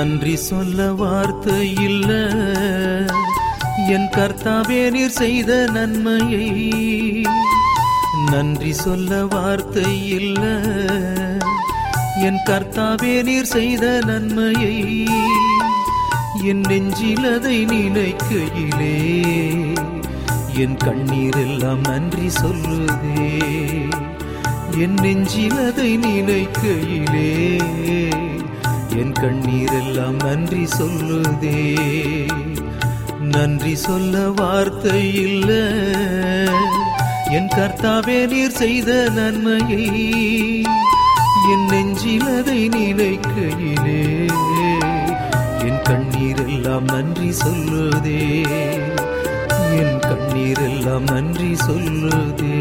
நன்றி சொல்ல வார்த்தை இல்ல. என் கர்த்தாவே நீர் செய்த நன்மையை நன்றி சொல்ல வார்த்தை இல்ல. என் கர்த்தாவே நீர் செய்த நன்மையை என் நெஞ்சில் அதை நினைக்கையிலே. என் கண்ணீர் எல்லாம் நன்றி சொல்லுதே. என் நெஞ்சில் அதை நினைக்கையிலே. என் கண்ணீரெல்லாம் நன்றி சொல்லுதே. நன்றி சொல்ல வார்த்தை இல்ல. என் கர்த்தாவே நீர் செய்த நன்மையை என் நெஞ்சிலதை நினைக்கையிலே. என் கண்ணீரெல்லாம் நன்றி சொல்லுதே. என் கண்ணீரெல்லாம் நன்றி சொல்லுதே.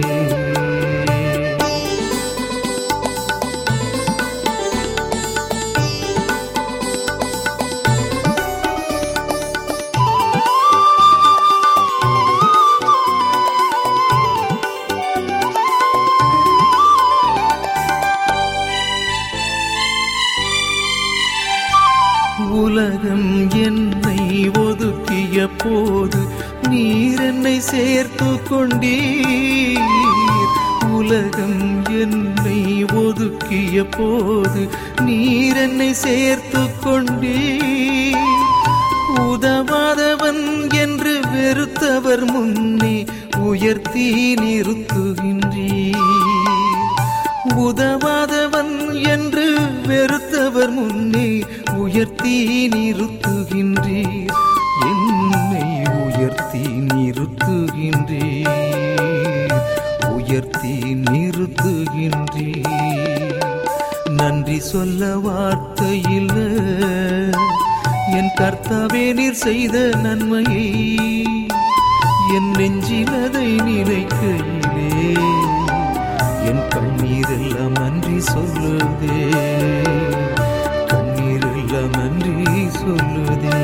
உலகம் என்னை ஒதுக்கிய போது நீர் என்னை சேர்த்து கொண்டீர். உலகம் என்னை ஒதுக்கிய போது நீர் என்னை சேர்த்து கொண்டீர். உதவாதவன் என்று வெறுத்தவர் முன்னே உயர்த்தி நிறுத்துகின்றீர். உதவாதவன் என்று வெறுத்தவர் முன்னே உயர்த்தி நிறுத்துகின்றீர். என்னை உயர்த்தி நிறுத்துகின்றீர். உயர்த்தி நிறுத்துகின்றீர். நன்றி சொல்ல வார்த்தையில் என் கர்த்தாவே நீர் செய்த நன்மையை என் நெஞ்சினதை நினைக்கையிலே என் கண்ணீரெல்லாம் நன்றி சொல்லுதே நன்றி சொல்லுதே.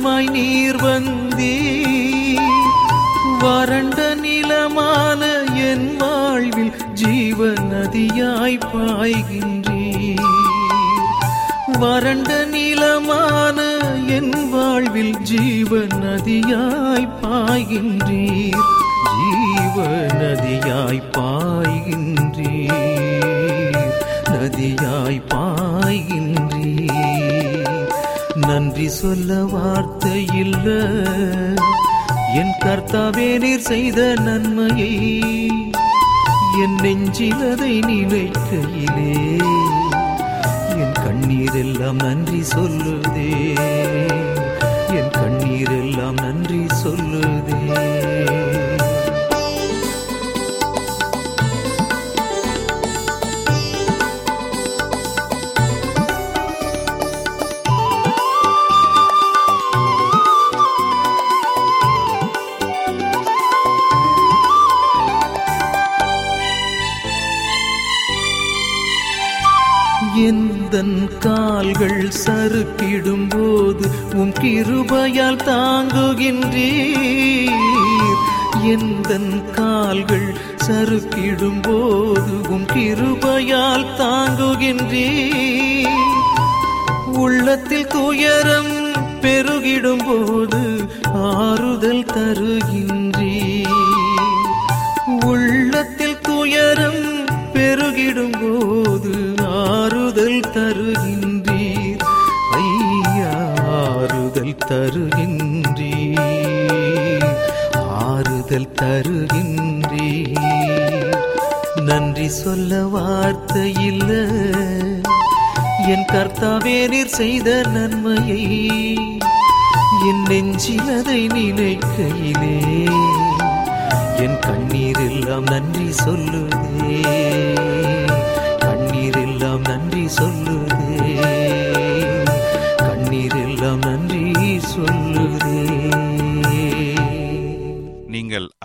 வெளிச்சமாய் நீர் வந்தீர். வறண்ட நிலமான என் வாழ்வில் ஜீவ நதியாய் பாய்கின்றீர். வறண்ட நிலமான என் வாழ்வில் ஜீவ நதியாய் பாய்கின்றீர். ஜீவ நதியாய் பாய்கின்றீர். நதியாய் பாய்கின்ற நன்றி சொல்ல வார்த்தை இல்ல. என் கர்த்தாவே நீர் செய்த நன்மையை என் நெஞ்சிலதை நினைக்கையிலே என் கண்ணீர் எல்லாம் நன்றி சொல்லுதே. என் கண்ணீர் எல்லாம் நன்றி சொல்லுதே. உம் கிருபையால் தாங்குகின்றீர். எந்த கால்கள் சறுக்கிடும் போது உம் கிருபையால் தாங்குகின்றீர். உள்ளத்தில் துயரம் பெருகிடும் போது ஆறுதல் தருகின்றீர். உள்ளத்தில் துயரம் பெருகிடும் போது ஆறுதல் தருகின்ற ஆறுதல் தருகின்றீர். ஆறுதல் தருகின்றீர். நன்றி சொல்ல வார்த்தை இல்ல என் கர்த்தாவே நீர் செய்த நன்மையை என் நெஞ்சில் நினைக்கையிலே என் கண்ணீர் எல்லாம் நன்றி சொல்லுதே கண்ணீர் எல்லாம் நன்றி சொல்லுதே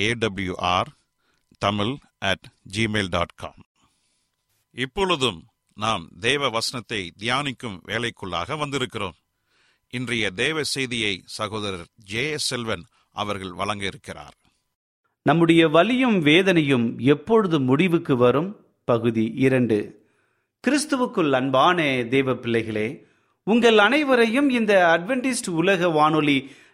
AWR Tamil at Gmail dot com இப்பொழுதும் நாம் தேவ வசனத்தை தியானிக்கும் வேலைக்குள்ளாக வந்திருக்கிறோம். இன்றைய தேவ செய்தியை சகோதரர் ஜே செல்வன் அவர்கள் வழங்க இருக்கிறார் நம்முடைய வலியும் வேதனையும் எப்பொழுது முடிவுக்கு வரும்? பகுதி இரண்டு. கிறிஸ்துவுக்குள் அன்பான தேவ பிள்ளைகளே உங்கள் அனைவரையும் இந்த அட்வென்டிஸ்ட் உலக வானொலி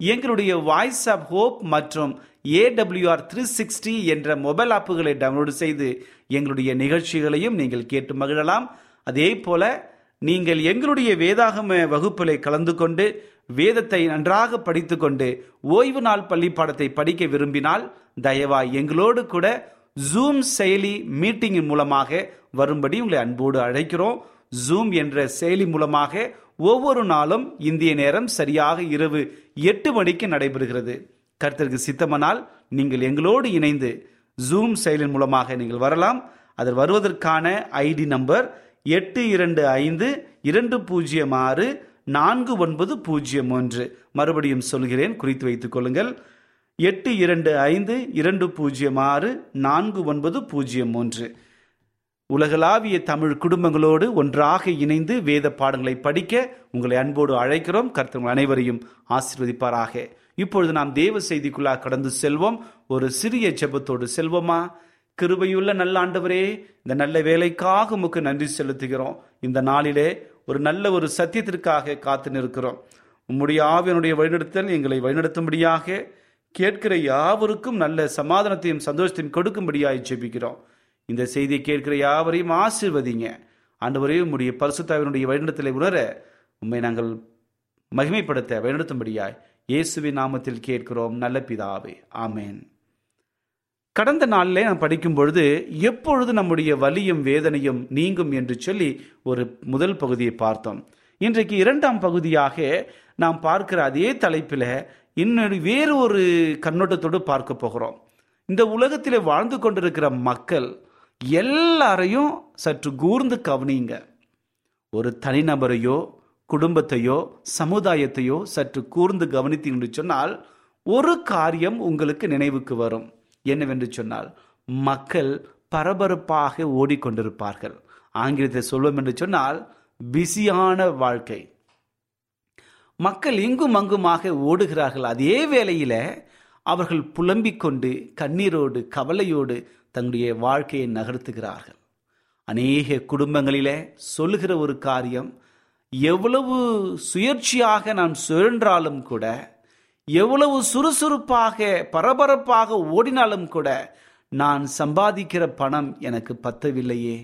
எங்களுடைய வாய்ஸ் ஆப் ஹோப் மற்றும் ஏடபிள்யூஆர் த்ரீ சிக்ஸ்டி என்ற மொபைல் ஆப்புகளை டவுன்லோடு செய்து எங்களுடைய நிகழ்ச்சிகளையும் நீங்கள் கேட்டு மகிழலாம். அதே போல நீங்கள் எங்களுடைய வேதாகம வகுப்பில் கலந்து கொண்டு வேதத்தை நன்றாக படித்துக்கொண்டு ஓய்வு நாள் பள்ளி பாடத்தை படிக்க விரும்பினால் தயவாய் எங்களோடு கூட ஜூம் செயலி மீட்டிங்கின் மூலமாக வரும்படி உங்களை அன்போடு அழைக்கிறோம். ஜூம் என்ற செயலி மூலமாக ஒவ்வொரு நாளும் இந்திய நேரம் சரியாக இரவு எட்டு மணிக்கு நடைபெறுகிறது. கர்த்தருக்கு சித்தமானால் நீங்கள் எங்களோடு இணைந்து ஜூம் செயலின் மூலமாக நீங்கள் வரலாம். அதில் வருவதற்கான ஐடி நம்பர் எட்டு இரண்டு ஐந்து இரண்டு பூஜ்ஜியம் ஆறு நான்கு ஒன்பது பூஜ்ஜியம் ஒன்று. மறுபடியும் சொல்கிறேன் குறித்து வைத்துக் கொள்ளுங்கள். எட்டு இரண்டு ஐந்து இரண்டு பூஜ்ஜியம் ஆறு நான்கு ஒன்பது பூஜ்ஜியம் ஒன்று. உலகளாவிய தமிழ் குடும்பங்களோடு ஒன்றாக இணைந்து வேத பாடங்களை படிக்க உங்களை அன்போடு அழைக்கிறோம். கர்த்தர் அனைவரையும் ஆசிர்வதிப்பாராக. இப்பொழுது நாம் தேவ செய்திக்குள்ளாக கடந்து செல்வோம். ஒரு சிறிய ஜெபத்தோடு செல்வோமா? கிருபையுள்ள நல்ல ஆண்டவரே இந்த நல்ல வேலைக்காக உமக்கு நன்றி செலுத்துகிறோம். இந்த நாளிலே ஒரு நல்ல ஒரு சத்தியத்திற்காக காத்து நிற்கிறோம். உம்முடைய ஆவியனுடைய வழிநடத்தல் எங்களை வழிநடத்தும்படியாக கேட்கிற யாவருக்கும் நல்ல சமாதானத்தையும் சந்தோஷத்தையும் கொடுக்கும்படியாக ஜெபிக்கிறோம். இந்த செய்தியை கேட்கிற யாவரையும் ஆசிர்வதிங்க. ஆண்டவரே உம்முடைய பரிசுத்தாவினுடைய வழிநடத்தலை உணர உண்மை நாங்கள் மகிமைப்படுத்த வழிநடத்தும்படியாய் இயேசுவின் நாமத்தில் கேட்கிறோம். நல்ல பிதாவே ஆமேன். கடந்த நாளில் நாம் படிக்கும் பொழுது எப்பொழுது நம்முடைய வலியும் வேதனையும் நீங்கும்? என்று சொல்லி ஒரு முதல் பகுதியை பார்த்தோம். இன்றைக்கு இரண்டாம் பகுதியாக நாம் பார்க்கிற அதே தலைப்பில் இன்னொரு வேறு ஒரு கண்ணோட்டத்தோடு பார்க்க போகிறோம். இந்த உலகத்தில் வாழ்ந்து கொண்டிருக்கிற மக்கள் எல்லாரையும் சற்று கூர்ந்து கவனிங்க. ஒரு தனிநபரையோ குடும்பத்தையோ சமுதாயத்தையோ சற்று கூர்ந்து கவனித்தீங்கன்னு சொன்னால் ஒரு காரியம் உங்களுக்கு நினைவுக்கு வரும். என்னவென்று சொன்னால் மக்கள் பரபரப்பாக ஓடிக்கொண்டிருப்பார்கள். ஆங்கிலத்தை சொல்வோம் என்று சொன்னால் பிஸியான வாழ்க்கை. மக்கள் இங்கும் அங்குமாக ஓடுகிறார்கள். அதே வேளையில் அவர்கள் புலம்பிக் கொண்டு கண்ணீரோடு கவலையோடு தங்களுடைய வாழ்க்கையை நகர்த்துகிறார்கள். அநேக குடும்பங்களிலே சொல்லுகிற ஒரு காரியம் எவ்வளவு சுயற்சியாக நான் சுழன்றாலும் கூட எவ்வளவு சுறுசுறுப்பாக பரபரப்பாக ஓடினாலும் கூட நான் சம்பாதிக்கிற பணம் எனக்கு பத்தவில்லையே.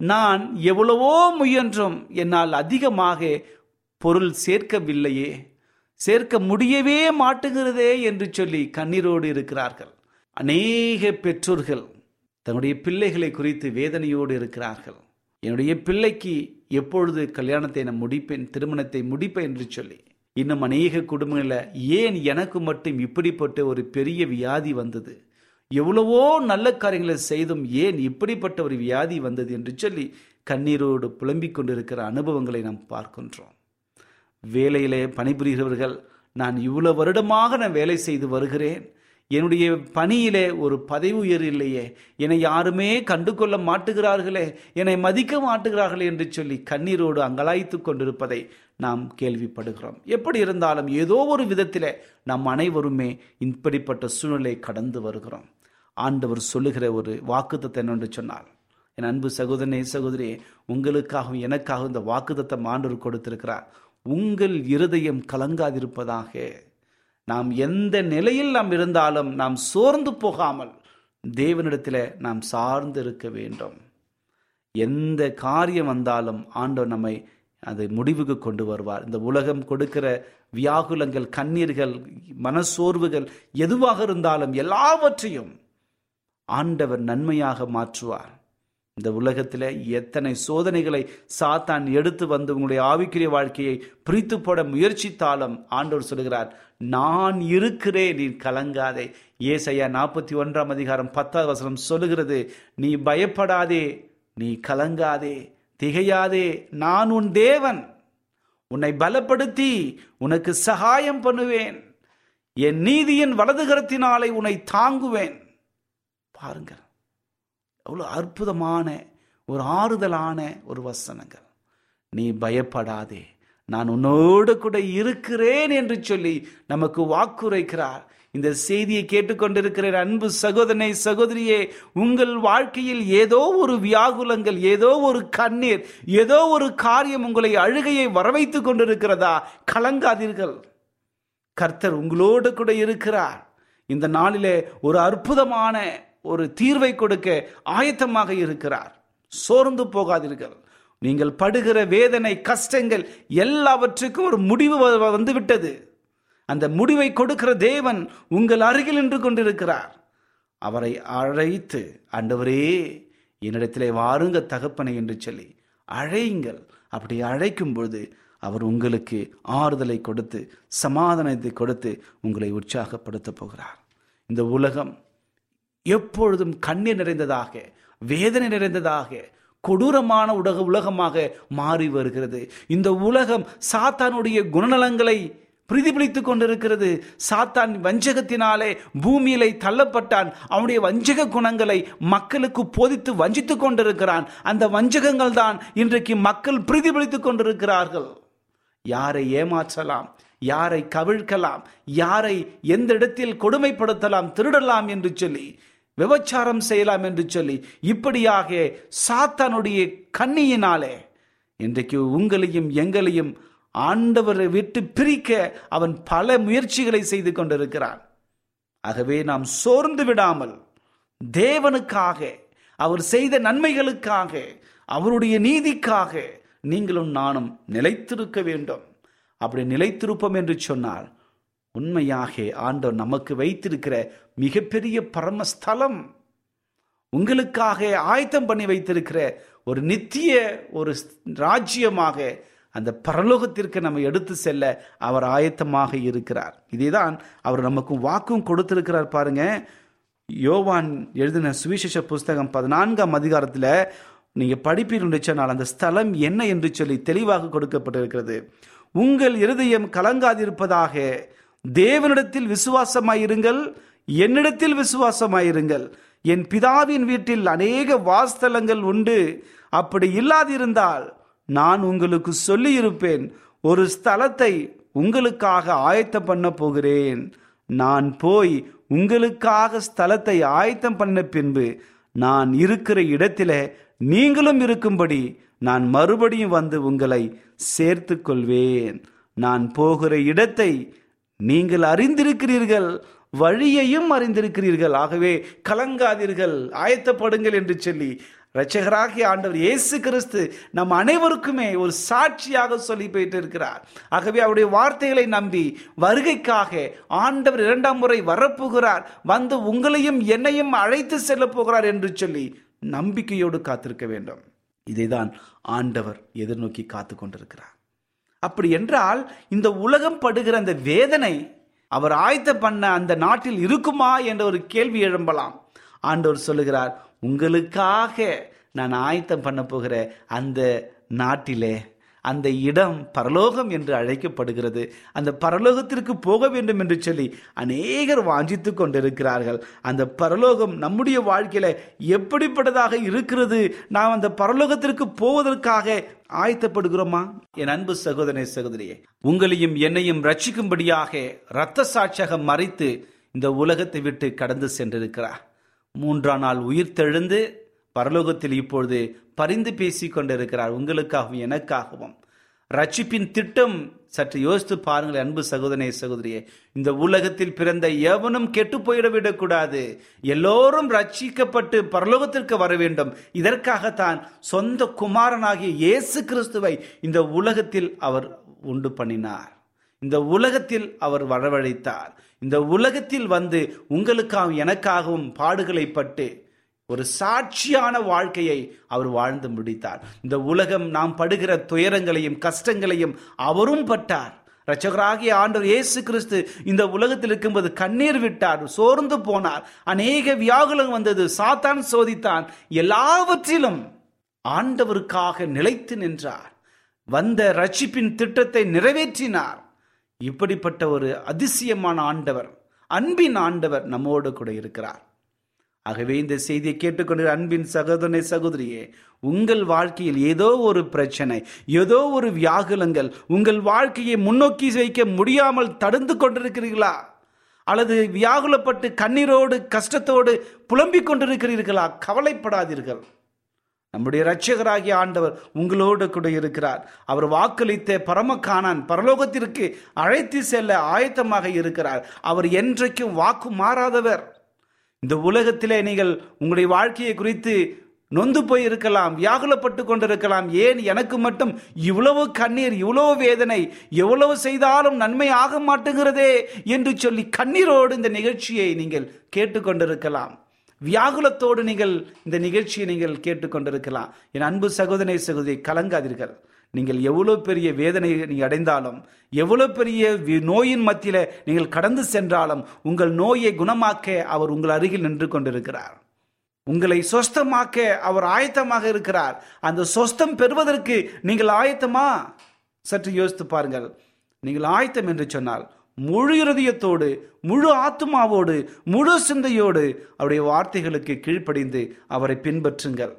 நான் எவ்வளவோ முயன்றும் என்னால் அதிகமாக பொருள் சேர்க்கவில்லையே. சேர்க்க முடியவே மாட்டுகிறதே என்று சொல்லி கண்ணீரோடு இருக்கிறார்கள். அநேக பெற்றோர்கள் தன்னுடைய பிள்ளைகளை குறித்து வேதனையோடு இருக்கிறார்கள். என்னுடைய பிள்ளைக்கு எப்பொழுது கல்யாணத்தை நான் முடிப்பேன் திருமணத்தை முடிப்பேன் என்று சொல்லி இன்னும் அநேக குடும்பங்களில் ஏன் எனக்கு மட்டும் இப்படிப்பட்ட ஒரு பெரிய வியாதி வந்தது? எவ்வளவோ நல்ல காரியங்களை செய்தும் ஏன் இப்படிப்பட்ட ஒரு வியாதி வந்தது என்று சொல்லி கண்ணீரோடு புலம்பிக் கொண்டிருக்கிற அனுபவங்களை நாம் பார்க்கின்றோம். வேலையிலே பணிபுரிகிறவர்கள் நான் இவ்வளவு வருடமாக நான் வேலை செய்து வருகிறேன். என்னுடைய பணியிலே ஒரு பதவி உயர் இல்லையே. என்னை யாருமே கண்டு கொள்ள மாட்டுகிறார்களே. என்னை மதிக்க மாட்டுகிறார்களே என்று சொல்லி கண்ணீரோடு அங்கலாய்த்து கொண்டிருப்பதை நாம் கேள்விப்படுகிறோம். எப்படி இருந்தாலும் ஏதோ ஒரு விதத்தில் நாம் அனைவருமே இப்படிப்பட்ட சூழ்நிலை கடந்து வருகிறோம். ஆண்டவர் சொல்லுகிற ஒரு வாக்குத்தத்தை என்னென்று சொன்னால் என் அன்பு சகோதரனே சகோதரி உங்களுக்காகவும் எனக்காகவும் இந்த வாக்குத்தத்தை ஆண்டவர் கொடுத்திருக்கிறார். உங்கள் இருதயம் கலங்காதிருப்பதாக நாம் எந்த நிலையில் நாம் இருந்தாலும் நாம் சோர்ந்து போகாமல் தேவனிடத்தில் நாம் சார்ந்து இருக்க வேண்டும். எந்த காரியம் வந்தாலும் ஆண்டவர் நம்மை அதை முடிவுக்கு கொண்டு வருவார். இந்த உலகம் கொடுக்கிற வியாகுலங்கள் கண்ணீர்கள் மனசோர்வுகள் எதுவாக இருந்தாலும் எல்லாவற்றையும் ஆண்டவர் நன்மையாக மாற்றுவார். இந்த உலகத்தில் எத்தனை சோதனைகளை சாத்தான் எடுத்து வந்து உங்களுடைய ஆவிக்குரிய வாழ்க்கையை பிரித்து போட முயற்சித்தாலும் ஆண்டவர் சொல்கிறார் நான் இருக்கிறேன் நீ கலங்காதே. ஏசையா நாற்பத்தி ஒன்றாம் அதிகாரம் பத்தாவது வசனம் சொல்லுகிறது நீ பயப்படாதே நீ கலங்காதே திகையாதே நான் உன் தேவன். உன்னை பலப்படுத்தி உனக்கு சகாயம் பண்ணுவேன். என் நீதியின் வலதுகரத்தினாலே உன்னை தாங்குவேன். பாருங்கள் அவ்வளோ அற்புதமான ஒரு ஆறுதலான ஒரு வசனங்கள். நீ பயப்படாதே நான் உன்னோடு கூட இருக்கிறேன் என்று சொல்லி நமக்கு வாக்குரைக்கிறார். இந்த செய்தியை கேட்டுக்கொண்டிருக்கிற அன்பு சகோதரனை சகோதரியே உங்கள் வாழ்க்கையில் ஏதோ ஒரு வியாகுலங்கள் ஏதோ ஒரு கண்ணீர் ஏதோ ஒரு காரியம் உங்களை அழுகையை வரவைத்துக் கொண்டிருக்கிறதா? கலங்காதீர்கள். கர்த்தர் உங்களோடு கூட இருக்கிறார். இந்த நாளிலே ஒரு அற்புதமான ஒரு தீர்வை கொடுக்க ஆயத்தமாக இருக்கிறார். சோர்ந்து போகாதீர்கள். நீங்கள் படுகிற வேதனை கஷ்டங்கள் எல்லாவற்றுக்கும் ஒரு முடிவு வ- வந்துவிட்டது. அந்த முடிவை கொடுக்கிற தேவன் உங்கள் அருகில் நின்று கொண்டிருக்கிறார். அவரை அழைத்து ஆண்டவரே என்னிடத்திலே வாருங்க தகப்பனை என்று சொல்லி அழையுங்கள். அப்படி அழைக்கும் பொழுது அவர் உங்களுக்கு ஆறுதலை கொடுத்து சமாதானத்தை கொடுத்து உங்களை உற்சாகப்படுத்த போகிறார். இந்த உலகம் எப்பொழுதும் கண்ணீர் நிறைந்ததாக வேதனை நிறைந்ததாக கொடூரமான உலக உலகமாக மாறி வருகிறது. இந்த உலகம் சாத்தானுடைய குணநலங்களை பிரதிபலித்துக் கொண்டிருக்கிறது. சாத்தான் வஞ்சகத்தினாலே பூமியிலே தள்ளப்பட்டான். அவனுடைய வஞ்சக குணங்களை மக்களுக்கு போதித்து வஞ்சித்து கொண்டிருக்கிறான். அந்த வஞ்சகங்கள் தான் இன்றைக்கு மக்கள் பிரதிபலித்துக் கொண்டிருக்கிறார்கள். யாரை ஏமாற்றலாம்? யாரை கவிழ்க்கலாம்? யாரை எந்த இடத்தில் கொடுமைப்படுத்தலாம்? திருடலாம் என்று சொல்லி விபச்சாரம் செய்யலாம் என்று சொல்லி இப்படியாக சாத்தானுடைய கண்ணியினாலே இன்றைக்கு உங்களையும் எங்களையும் ஆண்டவரை விட்டு பிரிக்க அவன் பல முயற்சிகளை செய்து கொண்டிருக்கிறான். ஆகவே நாம் சோர்ந்து விடாமல் தேவனுக்காக அவர் செய்த நன்மைகளுக்காக அவருடைய நீதிக்காக நீங்களும் நானும் நிலைத்திருக்க வேண்டும். அப்படி நிலைத்திருப்போம் என்று சொன்னால் உண்மையாக ஆண்டவர் நமக்கு வைத்திருக்கிற மிகப்பெரிய பரமஸ்தலம் உங்களுக்காக ஆயத்தம் பண்ணி வைத்திருக்கிற ஒரு நித்திய ஒரு ராஜ்யமாக அந்த பரலோகத்திற்கு நம்ம எடுத்து செல்ல அவர் ஆயத்தமாக இருக்கிறார். இதேதான் அவர் நமக்கு வாக்கும் கொடுத்திருக்கிறார் பாருங்க. யோவான் எழுதின சுவிசேஷ புஸ்தகம் பதினான்காம் அதிகாரத்தில் நீங்கள் படிப்பீர்கள் சொன்னால் அந்த ஸ்தலம் என்ன என்று சொல்லி தெளிவாக கொடுக்கப்பட்டிருக்கிறது. உங்கள் இருதயம் கலங்காதிருப்பதாக தேவனிடத்தில் விசுவாசமாயிருங்கள் என்னிடத்தில் விசுவாசமாயிருங்கள். என் பிதாவின் வீட்டில் அநேக வாஸ்தலங்கள் உண்டு. அப்படி இல்லாதிருந்தால் நான் உங்களுக்கு சொல்லியிருப்பேன் ஒரு ஸ்தலத்தை உங்களுக்காக ஆயத்தம் பண்ண போகிறேன். நான் போய் உங்களுக்காக ஸ்தலத்தை ஆயத்தம் பண்ண பின்பு நான் இருக்கிற இடத்தில நீங்களும் இருக்கும்படி நான் மறுபடியும் வந்து உங்களை சேர்த்து கொள்வேன் நான் போகிற இடத்தை நீங்கள் அறிந்திருக்கிறீர்கள் வழியையும் அறிந்திருக்கிறீர்கள். ஆகவே கலங்காதீர்கள் ஆயத்தப்படுங்கள் என்று சொல்லி இரட்சகராகிய ஆண்டவர் இயேசு கிறிஸ்து நம் அனைவருக்குமே ஒரு சாட்சியாக சொல்லி போயிட்டு இருக்கிறார் ஆகவே அவருடைய வார்த்தைகளை நம்பி வருகைக்காக ஆண்டவர் இரண்டாம் முறை வரப்போகிறார். வந்து உங்களையும் என்னையும் அழைத்து செல்ல போகிறார் என்று சொல்லி நம்பிக்கையோடு காத்திருக்க வேண்டும். இதைதான் ஆண்டவர் எதிர்நோக்கி காத்து கொண்டிருக்கிறார். அப்படி என்றால் இந்த உலகம் படுகிற அந்த வேதனை அவர் ஆயத்த பண்ண அந்த நாட்டில் இருக்குமா என்ற ஒரு கேள்வி எழும்பலாம். ஆண்டவர் சொல்லுகிறார் உங்களுக்காக நான் ஆயத்தம் பண்ண போகிற அந்த நாட்டிலே அந்த இடம் பரலோகம் என்று அழைக்கப்படுகிறது. அந்த பரலோகத்திற்கு போக வேண்டும் என்று சொல்லி அநேகர் வாஞ்சித்து கொண்டிருக்கிறார்கள். அந்த பரலோகம் நம்முடைய வாழ்க்கையில எப்படிப்பட்டதாக இருக்கிறது? நாம் அந்த பரலோகத்திற்கு போவதற்காக ஆயத்தப்படுகிறோமா? என் அன்பு சகோதரே சகோதரியே உங்களையும் என்னையும் ரட்சிக்கும்படியாக இரத்த சாட்சியாக மறைத்து இந்த உலகத்தை விட்டு கடந்து சென்றிருக்கிறார். மூன்றாம் நாள் உயிர் தெழுந்து பரலோகத்தில் இப்பொழுது பரிந்து பேசி கொண்டிருக்கிறார் உங்களுக்காகவும் எனக்காகவும். ரட்சிப்பின் திட்டம் சற்று யோசித்து பாருங்கள் அன்பு சகோதரனே சகோதரியே. இந்த உலகத்தில் பிறந்த எவனும் கெட்டு போயிட விடக்கூடாது எல்லோரும் ரட்சிக்கப்பட்டு பரலோகத்திற்கு வர வேண்டும். இதற்காகத்தான் சொந்த குமாரனாகிய இயேசு கிறிஸ்துவை இந்த உலகத்தில் அவர் உண்டு பண்ணினார். இந்த உலகத்தில் அவர் வரவழைத்தார். இந்த உலகத்தில் வந்து உங்களுக்காகவும் எனக்காகவும் பாடுகளை பட்டு ஒரு சாட்சியான வாழ்க்கையை அவர் வாழ்ந்து முடித்தார். இந்த உலகம் நாம் படுகிற துயரங்களையும் கஷ்டங்களையும் அவரும் பட்டார். ரச்சகராகிய ஆண்டவர் இயேசு கிறிஸ்து இந்த உலகத்தில் இருக்கும்போது கண்ணீர் விட்டார் சோர்ந்து போனார். அநேக வியாகுலம் வந்தது சாத்தான் சோதித்தான். எல்லாவற்றிலும் ஆண்டவருக்காக நிலைத்து நின்றார். வந்த ரட்சிப்பின் திட்டத்தை நிறைவேற்றினார். இப்படிப்பட்ட ஒரு அதிசயமான ஆண்டவர் அன்பின் ஆண்டவர் நம்மோடு கூட இருக்கிறார். ஆகவே இந்த செய்தியை கேட்டுக்கொண்டு அன்பின் சகோதரனை சகோதரியே உங்கள் வாழ்க்கையில் ஏதோ ஒரு பிரச்சனை ஏதோ ஒரு வியாகுலங்கள் உங்கள் வாழ்க்கையை முன்னோக்கி வைக்க முடியாமல் தடுந்து கொண்டிருக்கிறீர்களா? அல்லது வியாகுலப்பட்டு கண்ணீரோடு கஷ்டத்தோடு புலம்பிக் கொண்டிருக்கிறீர்களா? கவலைப்படாதீர்கள். நம்முடைய இரட்சகராகிய ஆண்டவர் உங்களோடு கூட இருக்கிறார். அவர் வாக்களித்த பரமக்கானான் பரலோகத்திற்கு அழைத்து செல்ல ஆயத்தமாக இருக்கிறார். அவர் என்றைக்கும் வாக்கு மாறாதவர். இந்த உலகத்திலே நீங்கள் உங்களுடைய வாழ்க்கையை குறித்து நொந்து போய் இருக்கலாம் வியாகுலப்பட்டு கொண்டிருக்கலாம். ஏன் எனக்கு மட்டும் இவ்வளவு கண்ணீர் இவ்வளவு வேதனை எவ்வளவு செய்தாலும் நன்மை ஆக மாட்டுகிறதே என்று சொல்லி கண்ணீரோடு இந்த நிகழ்ச்சியை நீங்கள் கேட்டுக்கொண்டிருக்கலாம். வியாகுலத்தோடு நீங்கள் இந்த நிகழ்ச்சியை நீங்கள் கேட்டுக்கொண்டிருக்கலாம். என் அன்பு சகோதரி சகோதரி கலங்காதீர்கள். நீங்கள் எவ்வளோ பெரிய வேதனை நீங்கள் அடைந்தாலும் எவ்வளோ பெரிய நோயின் மத்தியில் நீங்கள் கடந்து சென்றாலும் உங்கள் நோயை குணமாக்க அவர் உங்கள் அருகில் நின்று கொண்டிருக்கிறார். உங்களை சொஸ்தமாக்க அவர் ஆயத்தமாக இருக்கிறார். அந்த சொஸ்தம் பெறுவதற்கு நீங்கள் ஆயத்தமா? சற்று யோசித்து பாருங்கள். நீங்கள் ஆயத்தம் என்று சொன்னால் முழு இருதயத்தோடு முழு ஆத்மாவோடு முழு சிந்தையோடு அவருடைய வார்த்தைகளுக்கு கீழ்ப்படிந்து அவரை பின்பற்றுங்கள்.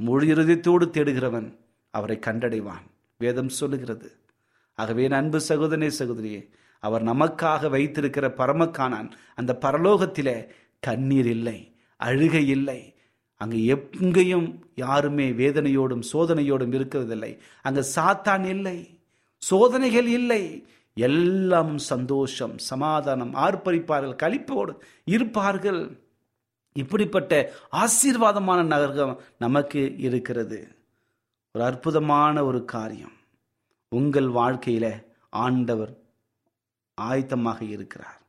முழு இருதயத்தோடு தேடுகிறவன் அவரை கண்டடைவான். வேதம் சொல்லுகிறது. ஆகவே அன்பு சகோதரனே சகோதரியே அவர் நமக்காக வைத்திருக்கிற பரமக்கானான். அந்த பரலோகத்திலே கண்ணீர் இல்லை அழுகை இல்லை. அங்கு எங்கேயும் யாருமே வேதனையோடும் சோதனையோடும் இருக்கிறதில்லை. அங்கு சாத்தான் இல்லை சோதனைகள் இல்லை. எல்லாம் சந்தோஷம் சமாதானம் ஆர்ப்பரிப்பார்கள் கழிப்போடு இருப்பார்கள். இப்படிப்பட்ட ஆசீர்வாதமான நகரம் நமக்கு இருக்கிறது. ஒரு அற்புதமான ஒரு காரியம். உங்கள் வாழ்க்கையில ஆண்டவர் ஆயத்தமாக இருக்கிறார்.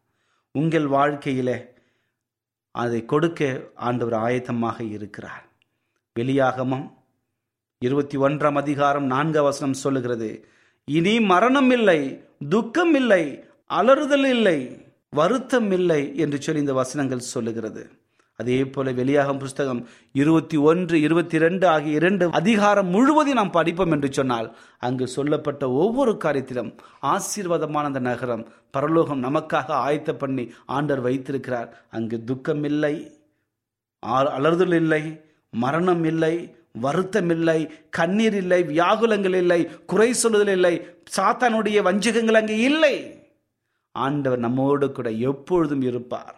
உங்கள் வாழ்க்கையில அதை கொடுக்க ஆண்டவர் ஆயத்தமாக இருக்கிறார். வெளியாகமம் இருபத்தி ஒன்றாம் அதிகாரம் நான்கு வசனம் சொல்லுகிறது இனி மரணம் இல்லை துக்கம் இல்லை அலறுதல் இல்லை வருத்தம் இல்லை என்று சொல்லி இந்த வசனங்கள் சொல்லுகிறது. அதே போல வெளியாகும் புஸ்தகம் இருபத்தி ஒன்று இருபத்தி ரெண்டு ஆகிய இரண்டு அதிகாரம் முழுவதையும் நாம் படிப்போம் என்று சொன்னால் அங்கு சொல்லப்பட்ட ஒவ்வொரு காரியத்திலும் ஆசீர்வாதமான அந்த நகரம் பரலோகம் நமக்காக ஆயத்த பண்ணி ஆண்டர் வைத்திருக்கிறார். அங்கு துக்கம் இல்லை ஆ- அலறுதல் இல்லை மரணம் இல்லை வருத்தம் இல்லை கண்ணீர் இல்லை வியாகுலங்கள் இல்லை குறை சொல்லுதல் இல்லை சாத்தானுடைய வஞ்சகங்கள் அங்கே இல்லை. ஆண்டவர் நம்மோடு கூட எப்பொழுதும் இருப்பார்.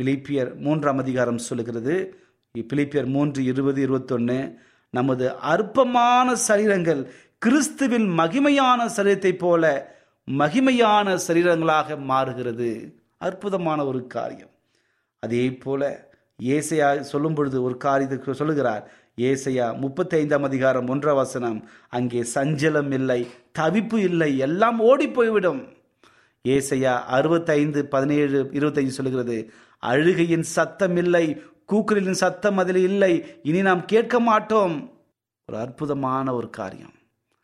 பிலிப்பியர் மூன்றாம் அதிகாரம் சொல்லுகிறது. பிலிப்பியர் மூன்று இருபது இருபத்தொன்னு. நமது அற்பமான சரீரங்கள் கிறிஸ்துவின் மகிமையான சரீரத்தைப் போல மகிமையான சரீரங்களாக மாறுகிறது. அற்புதமான ஒரு காரியம். அதே போல ஏசையா சொல்லும் பொழுது ஒரு காரியத்தை சொல்லுகிறார். ஏசையா முப்பத்தி ஐந்தாம் அதிகாரம் ஒன்றாம் வசனம் அங்கே சஞ்சலம் இல்லை தவிப்பு இல்லை எல்லாம் ஓடி போய்விடும். ஏசையா அறுபத்தைந்து பதினேழு இருபத்தைந்து சொல்லுகிறது அழுகையின் சத்தம் இல்லை கூக்குரலின் சத்தம் அதில் இல்லை இனி நாம் கேட்க மாட்டோம். ஒரு அற்புதமான ஒரு காரியம்.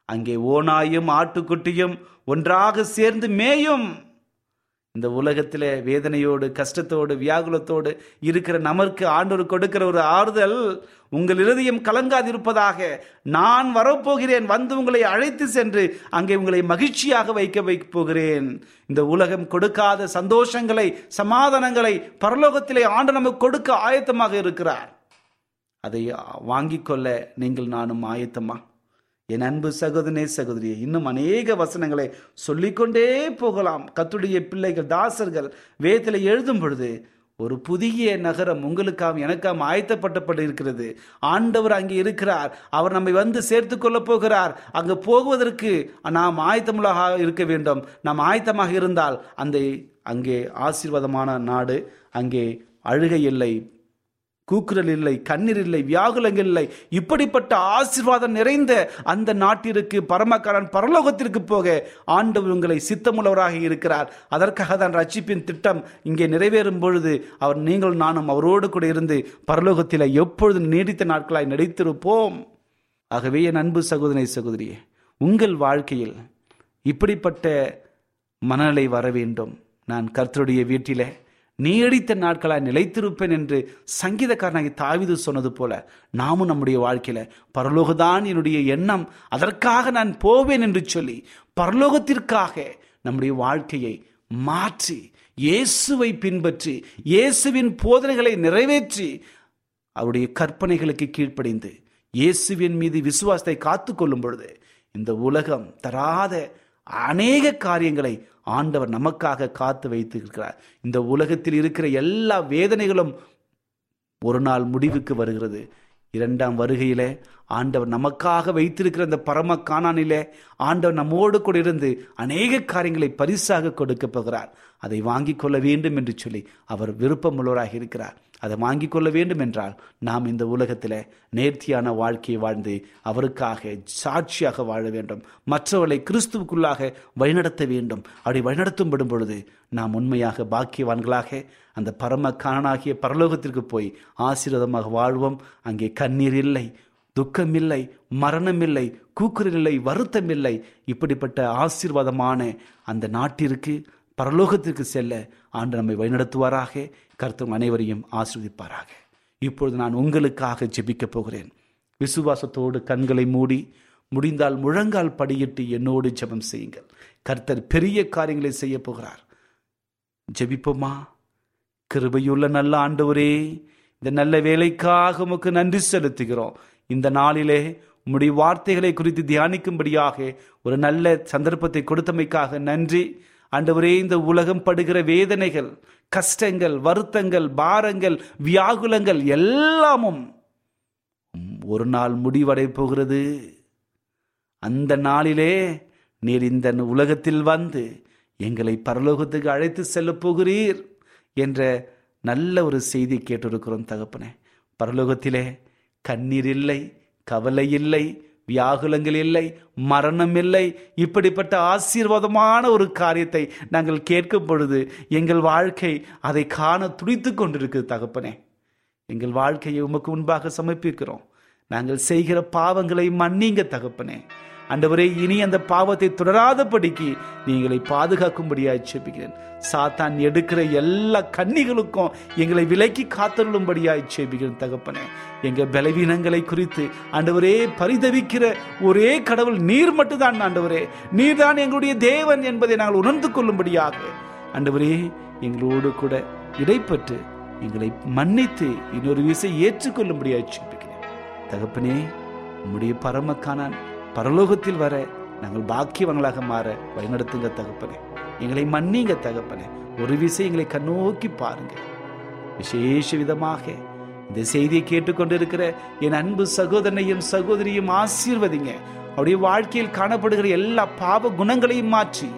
அங்கே ஓனாயும் ஆட்டுக்குட்டியும் ஒன்றாக சேர்ந்து மேயும். இந்த உலகத்தில் வேதனையோடு கஷ்டத்தோடு வியாகுலத்தோடு இருக்கிற நமக்கு ஆண்டவர் கொடுக்கிற ஒரு ஆறுதல் உங்கள் இருதயம் கலங்காதிருப்பதாக. நான் வரப்போகிறேன் வந்து உங்களை அழைத்து சென்று அங்கே உங்களை மகிழ்ச்சியாக வைக்க வைக்க போகிறேன். இந்த உலகம் கொடுக்காத சந்தோஷங்களை சமாதானங்களை பரலோகத்திலே ஆண்டு நமக்கு கொடுக்க ஆயத்தமாக இருக்கிறார். அதை வாங்கிக் கொள்ள நீங்கள் நானும் ஆயத்தமா? என் அன்பு சகோதரனே சகோதரியே இன்னும் அநேக வசனங்களை சொல்லிக்கொண்டே போகலாம். கத்துடைய பிள்ளைகள் தாசர்கள் வேதத்தில் எழுதும் பொழுது ஒரு புதிய நகரம் உங்களுக்காம் எனக்காம் ஆயத்தப்பட்டப்பட்டு இருக்கிறது ஆண்டவர் அங்கே இருக்கிறார். அவர் நம்மை வந்து சேர்த்து கொள்ள போகிறார். அங்கு போகுவதற்கு நாம் ஆயத்தமுள்ளாக இருக்க வேண்டும். நாம் ஆயத்தமாக இருந்தால் அந்த அங்கே ஆசீர்வாதமான நாடு அங்கே அழுகை இல்லை. கூக்குரல் இல்லை கண்ணீர் இல்லை வியாகுலங்கள் இல்லை. இப்படிப்பட்ட ஆசீர்வாதம் நிறைந்த அந்த நாட்டிற்கு பரமக்காரன் பரலோகத்திற்கு போக ஆண்டவர் உங்களை சித்தமுள்ளவராக இருக்கிறார். அதற்காக தான் ரட்சிப்பின் திட்டம் இங்கே நிறைவேறும் பொழுது அவர் நீங்கள் நானும் அவரோடு கூட இருந்து பரலோகத்தில் எப்பொழுதும் நீடித்த நாட்களாய் நடித்திருப்போம். ஆகவே என் அன்பு சகோதரி சகோதரியே உங்கள் வாழ்க்கையில் இப்படிப்பட்ட மனநிலை வர வேண்டும். நான் கர்த்தருடைய வீட்டிலே நீடித்த நாட்களாய் நிலைத்திருப்பேன் என்று சங்கீதக்காரனாகி தாவிது சொன்னது போல நாமும் நம்முடைய வாழ்க்கையில பரலோகதான் என்னுடைய எண்ணம் அதற்காக நான் போவேன் என்று சொல்லி பரலோகத்திற்காக நம்முடைய வாழ்க்கையை மாற்றி இயேசுவை பின்பற்றி இயேசுவின் போதனைகளை நிறைவேற்றி அவருடைய கற்பனைகளுக்கு கீழ்ப்படைந்து இயேசுவின் மீது விசுவாசத்தை காத்து கொள்ளும் பொழுது இந்த உலகம் தராத அநேக காரியங்களை ஆண்டவர் நமக்காக காத்து வைத்திருக்கிறார். இந்த உலகத்தில் இருக்கிற எல்லா வேதனைகளும் ஒரு நாள் முடிவுக்கு வருகிறது. இரண்டாம் வருகையிலே ஆண்டவர் நமக்காக வைத்திருக்கிற அந்த பரம காணானிலே ஆண்டவர் நம்மோடு கூட இருந்து அநேக காரியங்களை பரிசாக கொடுக்க போகிறார். அதை வாங்கிக் கொள்ள வேண்டும் என்று சொல்லி அவர் விருப்பமுள்ளவராக இருக்கிறார். அதை வாங்கிக் கொள்ள வேண்டும் என்றால் நாம் இந்த உலகத்தில் நேர்த்தியான வாழ்க்கையை வாழ்ந்து அவருக்காக சாட்சியாக வாழ வேண்டும். மற்றவர்களை கிறிஸ்துவுக்குள்ளாக வழிநடத்த வேண்டும். அப்படி வழிநடத்தும்படும் பொழுது நாம் உண்மையாக பாக்கியவான்களாக அந்த பரம காணாகிய பரலோகத்திற்கு போய் ஆசீர்வாதமாக வாழ்வோம். அங்கே கண்ணீர் இல்லை துக்கமில்லை மரணமில்லை மரணம் கூக்குரல் இல்லை வருத்தம் இல்லை. இப்படிப்பட்ட ஆசீர்வாதமான அந்த நாட்டிற்கு பரலோகத்திற்கு செல்ல ஆண்டு நம்மை வழிநடத்துவாராக. கருத்தும் அனைவரையும் ஆசிரியப்பாராக இப்பொழுது நான் உங்களுக்காக ஜெபிக்கப் போகிறேன். விசுவாசத்தோடு கண்களை மூடி முடிந்தால் முழங்கால் படியிட்டு என்னோடு ஜெபம் செய்யுங்கள். கர்த்தர் பெரிய காரியங்களை செய்ய போகிறார். ஜெபிப்போமா? கிருபையுள்ள நல்ல ஆண்டவரே இந்த நல்ல வேலைக்காக உமக்கு நன்றி செலுத்துகிறோம். இந்த நாளிலே உம்முடைய வார்த்தைகளை குறித்து தியானிக்கும்படியாக ஒரு நல்ல சந்தர்ப்பத்தை கொடுத்தமைக்காக நன்றி. ஆண்டவரே இந்த உலகம் படுகிற வேதனைகள் கஷ்டங்கள் வருத்தங்கள் பாரங்கள் வியாகுலங்கள் எல்லாமும் ஒரு நாள் முடிவடை போகிறது. அந்த நாளிலே நீர் இந்த உலகத்தில் வந்து எங்களை பரலோகத்துக்கு அழைத்து செல்ல போகிறீர் என்ற நல்ல ஒரு செய்தி கேட்டிருக்கிறோம் தகப்பனே. பரலோகத்திலே கண்ணீர் இல்லை கவலை இல்லை வியாகுலங்கள் இல்லை மரணம் இல்லை. இப்படிப்பட்ட ஆசீர்வாதமான ஒரு காரியத்தை நாங்கள் கேட்கும் பொழுது எங்கள் வாழ்க்கை அதை காண துடித்து கொண்டிருக்கு தகப்பனே. எங்கள் வாழ்க்கையை உமக்கு முன்பாக சமர்ப்பிக்கிறோம். நாங்கள் செய்கிற பாவங்களை மன்னிங்க தகப்பனே. அண்டவரே இனி அந்த பாவத்தை தொடராதபடிக்கு நீங்களை பாதுகாக்கும்படியாக செபிக்கிறேன் சாத்தான் எடுக்கிற எல்லா கன்னிகளுக்கும் எங்களை விலக்கி காத்தருளும்படியாய் செபிக்கிறேன் தகப்பனே. எங்கள் பலவீனங்களை குறித்து ஆண்டவரே பரிதவிக்கிற ஒரே கடவுள் நீர் மட்டும்தான் ஆண்டவரே. நீர்தான் எங்களுடைய தேவன் என்பதை நாங்கள் உணர்ந்து கொள்ளும்படியாக ஆண்டவரே எங்களோடு கூட இடைப்பட்டு எங்களை மன்னித்து இன்னொரு விசை ஏற்றுக்கொள்ளும்படியாய் செபிக்கிறேன். தகப்பனே உம்முடைய பரமக்கானான் பரலோகத்தில் வர நாங்கள் பாக்கியவங்களாக மாற வழிநடத்துங்க தகப்பனே. எங்களை மன்னிங்க தகப்பனே. ஒரு விசை எங்களை கண்ணோக்கி பாருங்க விசேஷ விதமாக இந்த செய்தியை கேட்டுக்கொண்டிருக்கிற என் அன்பு சகோதரனையும் சகோதரியும் ஆசீர்வதிங்க. அவருடைய வாழ்க்கையில் காணப்படுகிற எல்லா பாவ குணங்களையும் மாற்றி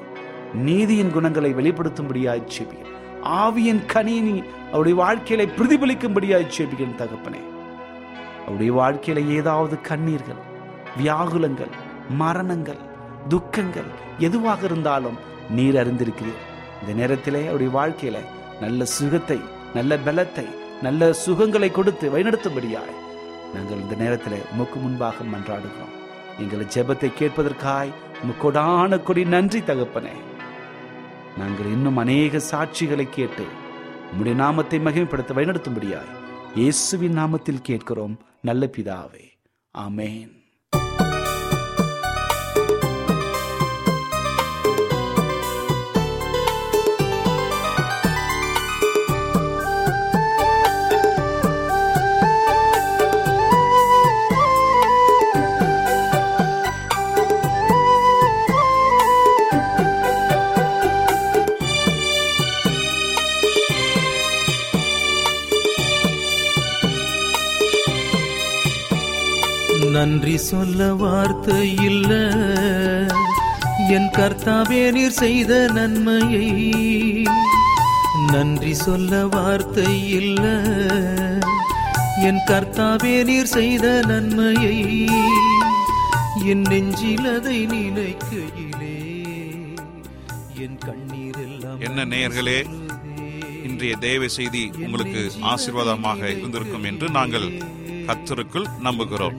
நீதியின் குணங்களை வெளிப்படுத்தும்படியாய் செபிக்கிறேன் ஆவியின் கணினி அவருடைய வாழ்க்கையில பிரதிபலிக்கும்படியாய் செபிக்கிறேன் தகப்பனே. அவருடைய வாழ்க்கையில ஏதாவது கண்ணீர்கள் வியாகுலங்கள் மரணங்கள் துக்கங்கள் எதுவாக இருந்தாலும் நீர் அறிந்திருக்கிறீர் இந்த நேரத்திலே அவருடைய வாழ்க்கையில நல்ல சுகத்தை நல்ல பலத்தை நல்ல சுகங்களை கொடுத்து வழிநடத்தும்படியாய் நாங்கள் இந்த நேரத்தில் உமக்கு முன்பாக மன்றாடுகிறோம். எங்கள் ஜெபத்தை கேட்பதற்காய் உமக்கொடான கொடி நன்றி தகப்பனே. நாங்கள் இன்னும் அநேக சாட்சிகளை கேட்டு உம்முடைய நாமத்தை மகிமைப்படுத்த வழிநடத்தும்படியாய் இயேசுவின் நாமத்தில் கேட்கிறோம். நல்ல பிதாவே. ஆமேன். நன்றி சொல்ல வார்த்தை இல்ல. என் கர்த்தாவே நீர் செய்த நன்மையை நன்றி சொல்ல வார்த்தை இல்ல. என் கர்த்தாவே நீர் செய்த நன்மையை என் நெஞ்சில் அதை நினைக்கையிலே. என் கண்ணீர் எல்லாம் என்ன நேயர்களே இன்றைய தேவ செய்தி உங்களுக்கு ஆசீர்வாதமாக இருந்திருக்கும் என்று நாங்கள் கத்தருக்குள் நம்புகிறோம்.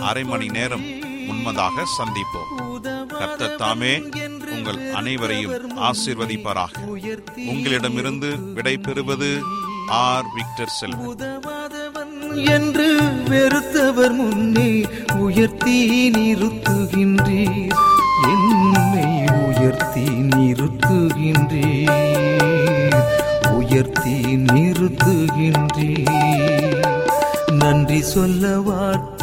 அரை மணி நேரம் உண்மதாக சந்திப்போம். கர்த்தர் தாமே உங்கள் அனைவரையும் ஆசிர்வதிப்பாராக. உங்களிடமிருந்து விடை பெறுவது ஆர். விக்டர் செல் என்று வெறுத்தவர் முன்னே உயர்த்தி நிறுத்துகின்றீர். என்னை உயர்த்தி நிறுத்துகின்றீர். உயர்த்தி நிறுத்துகின்றீர். நன்றி சொல்ல வார்த்தை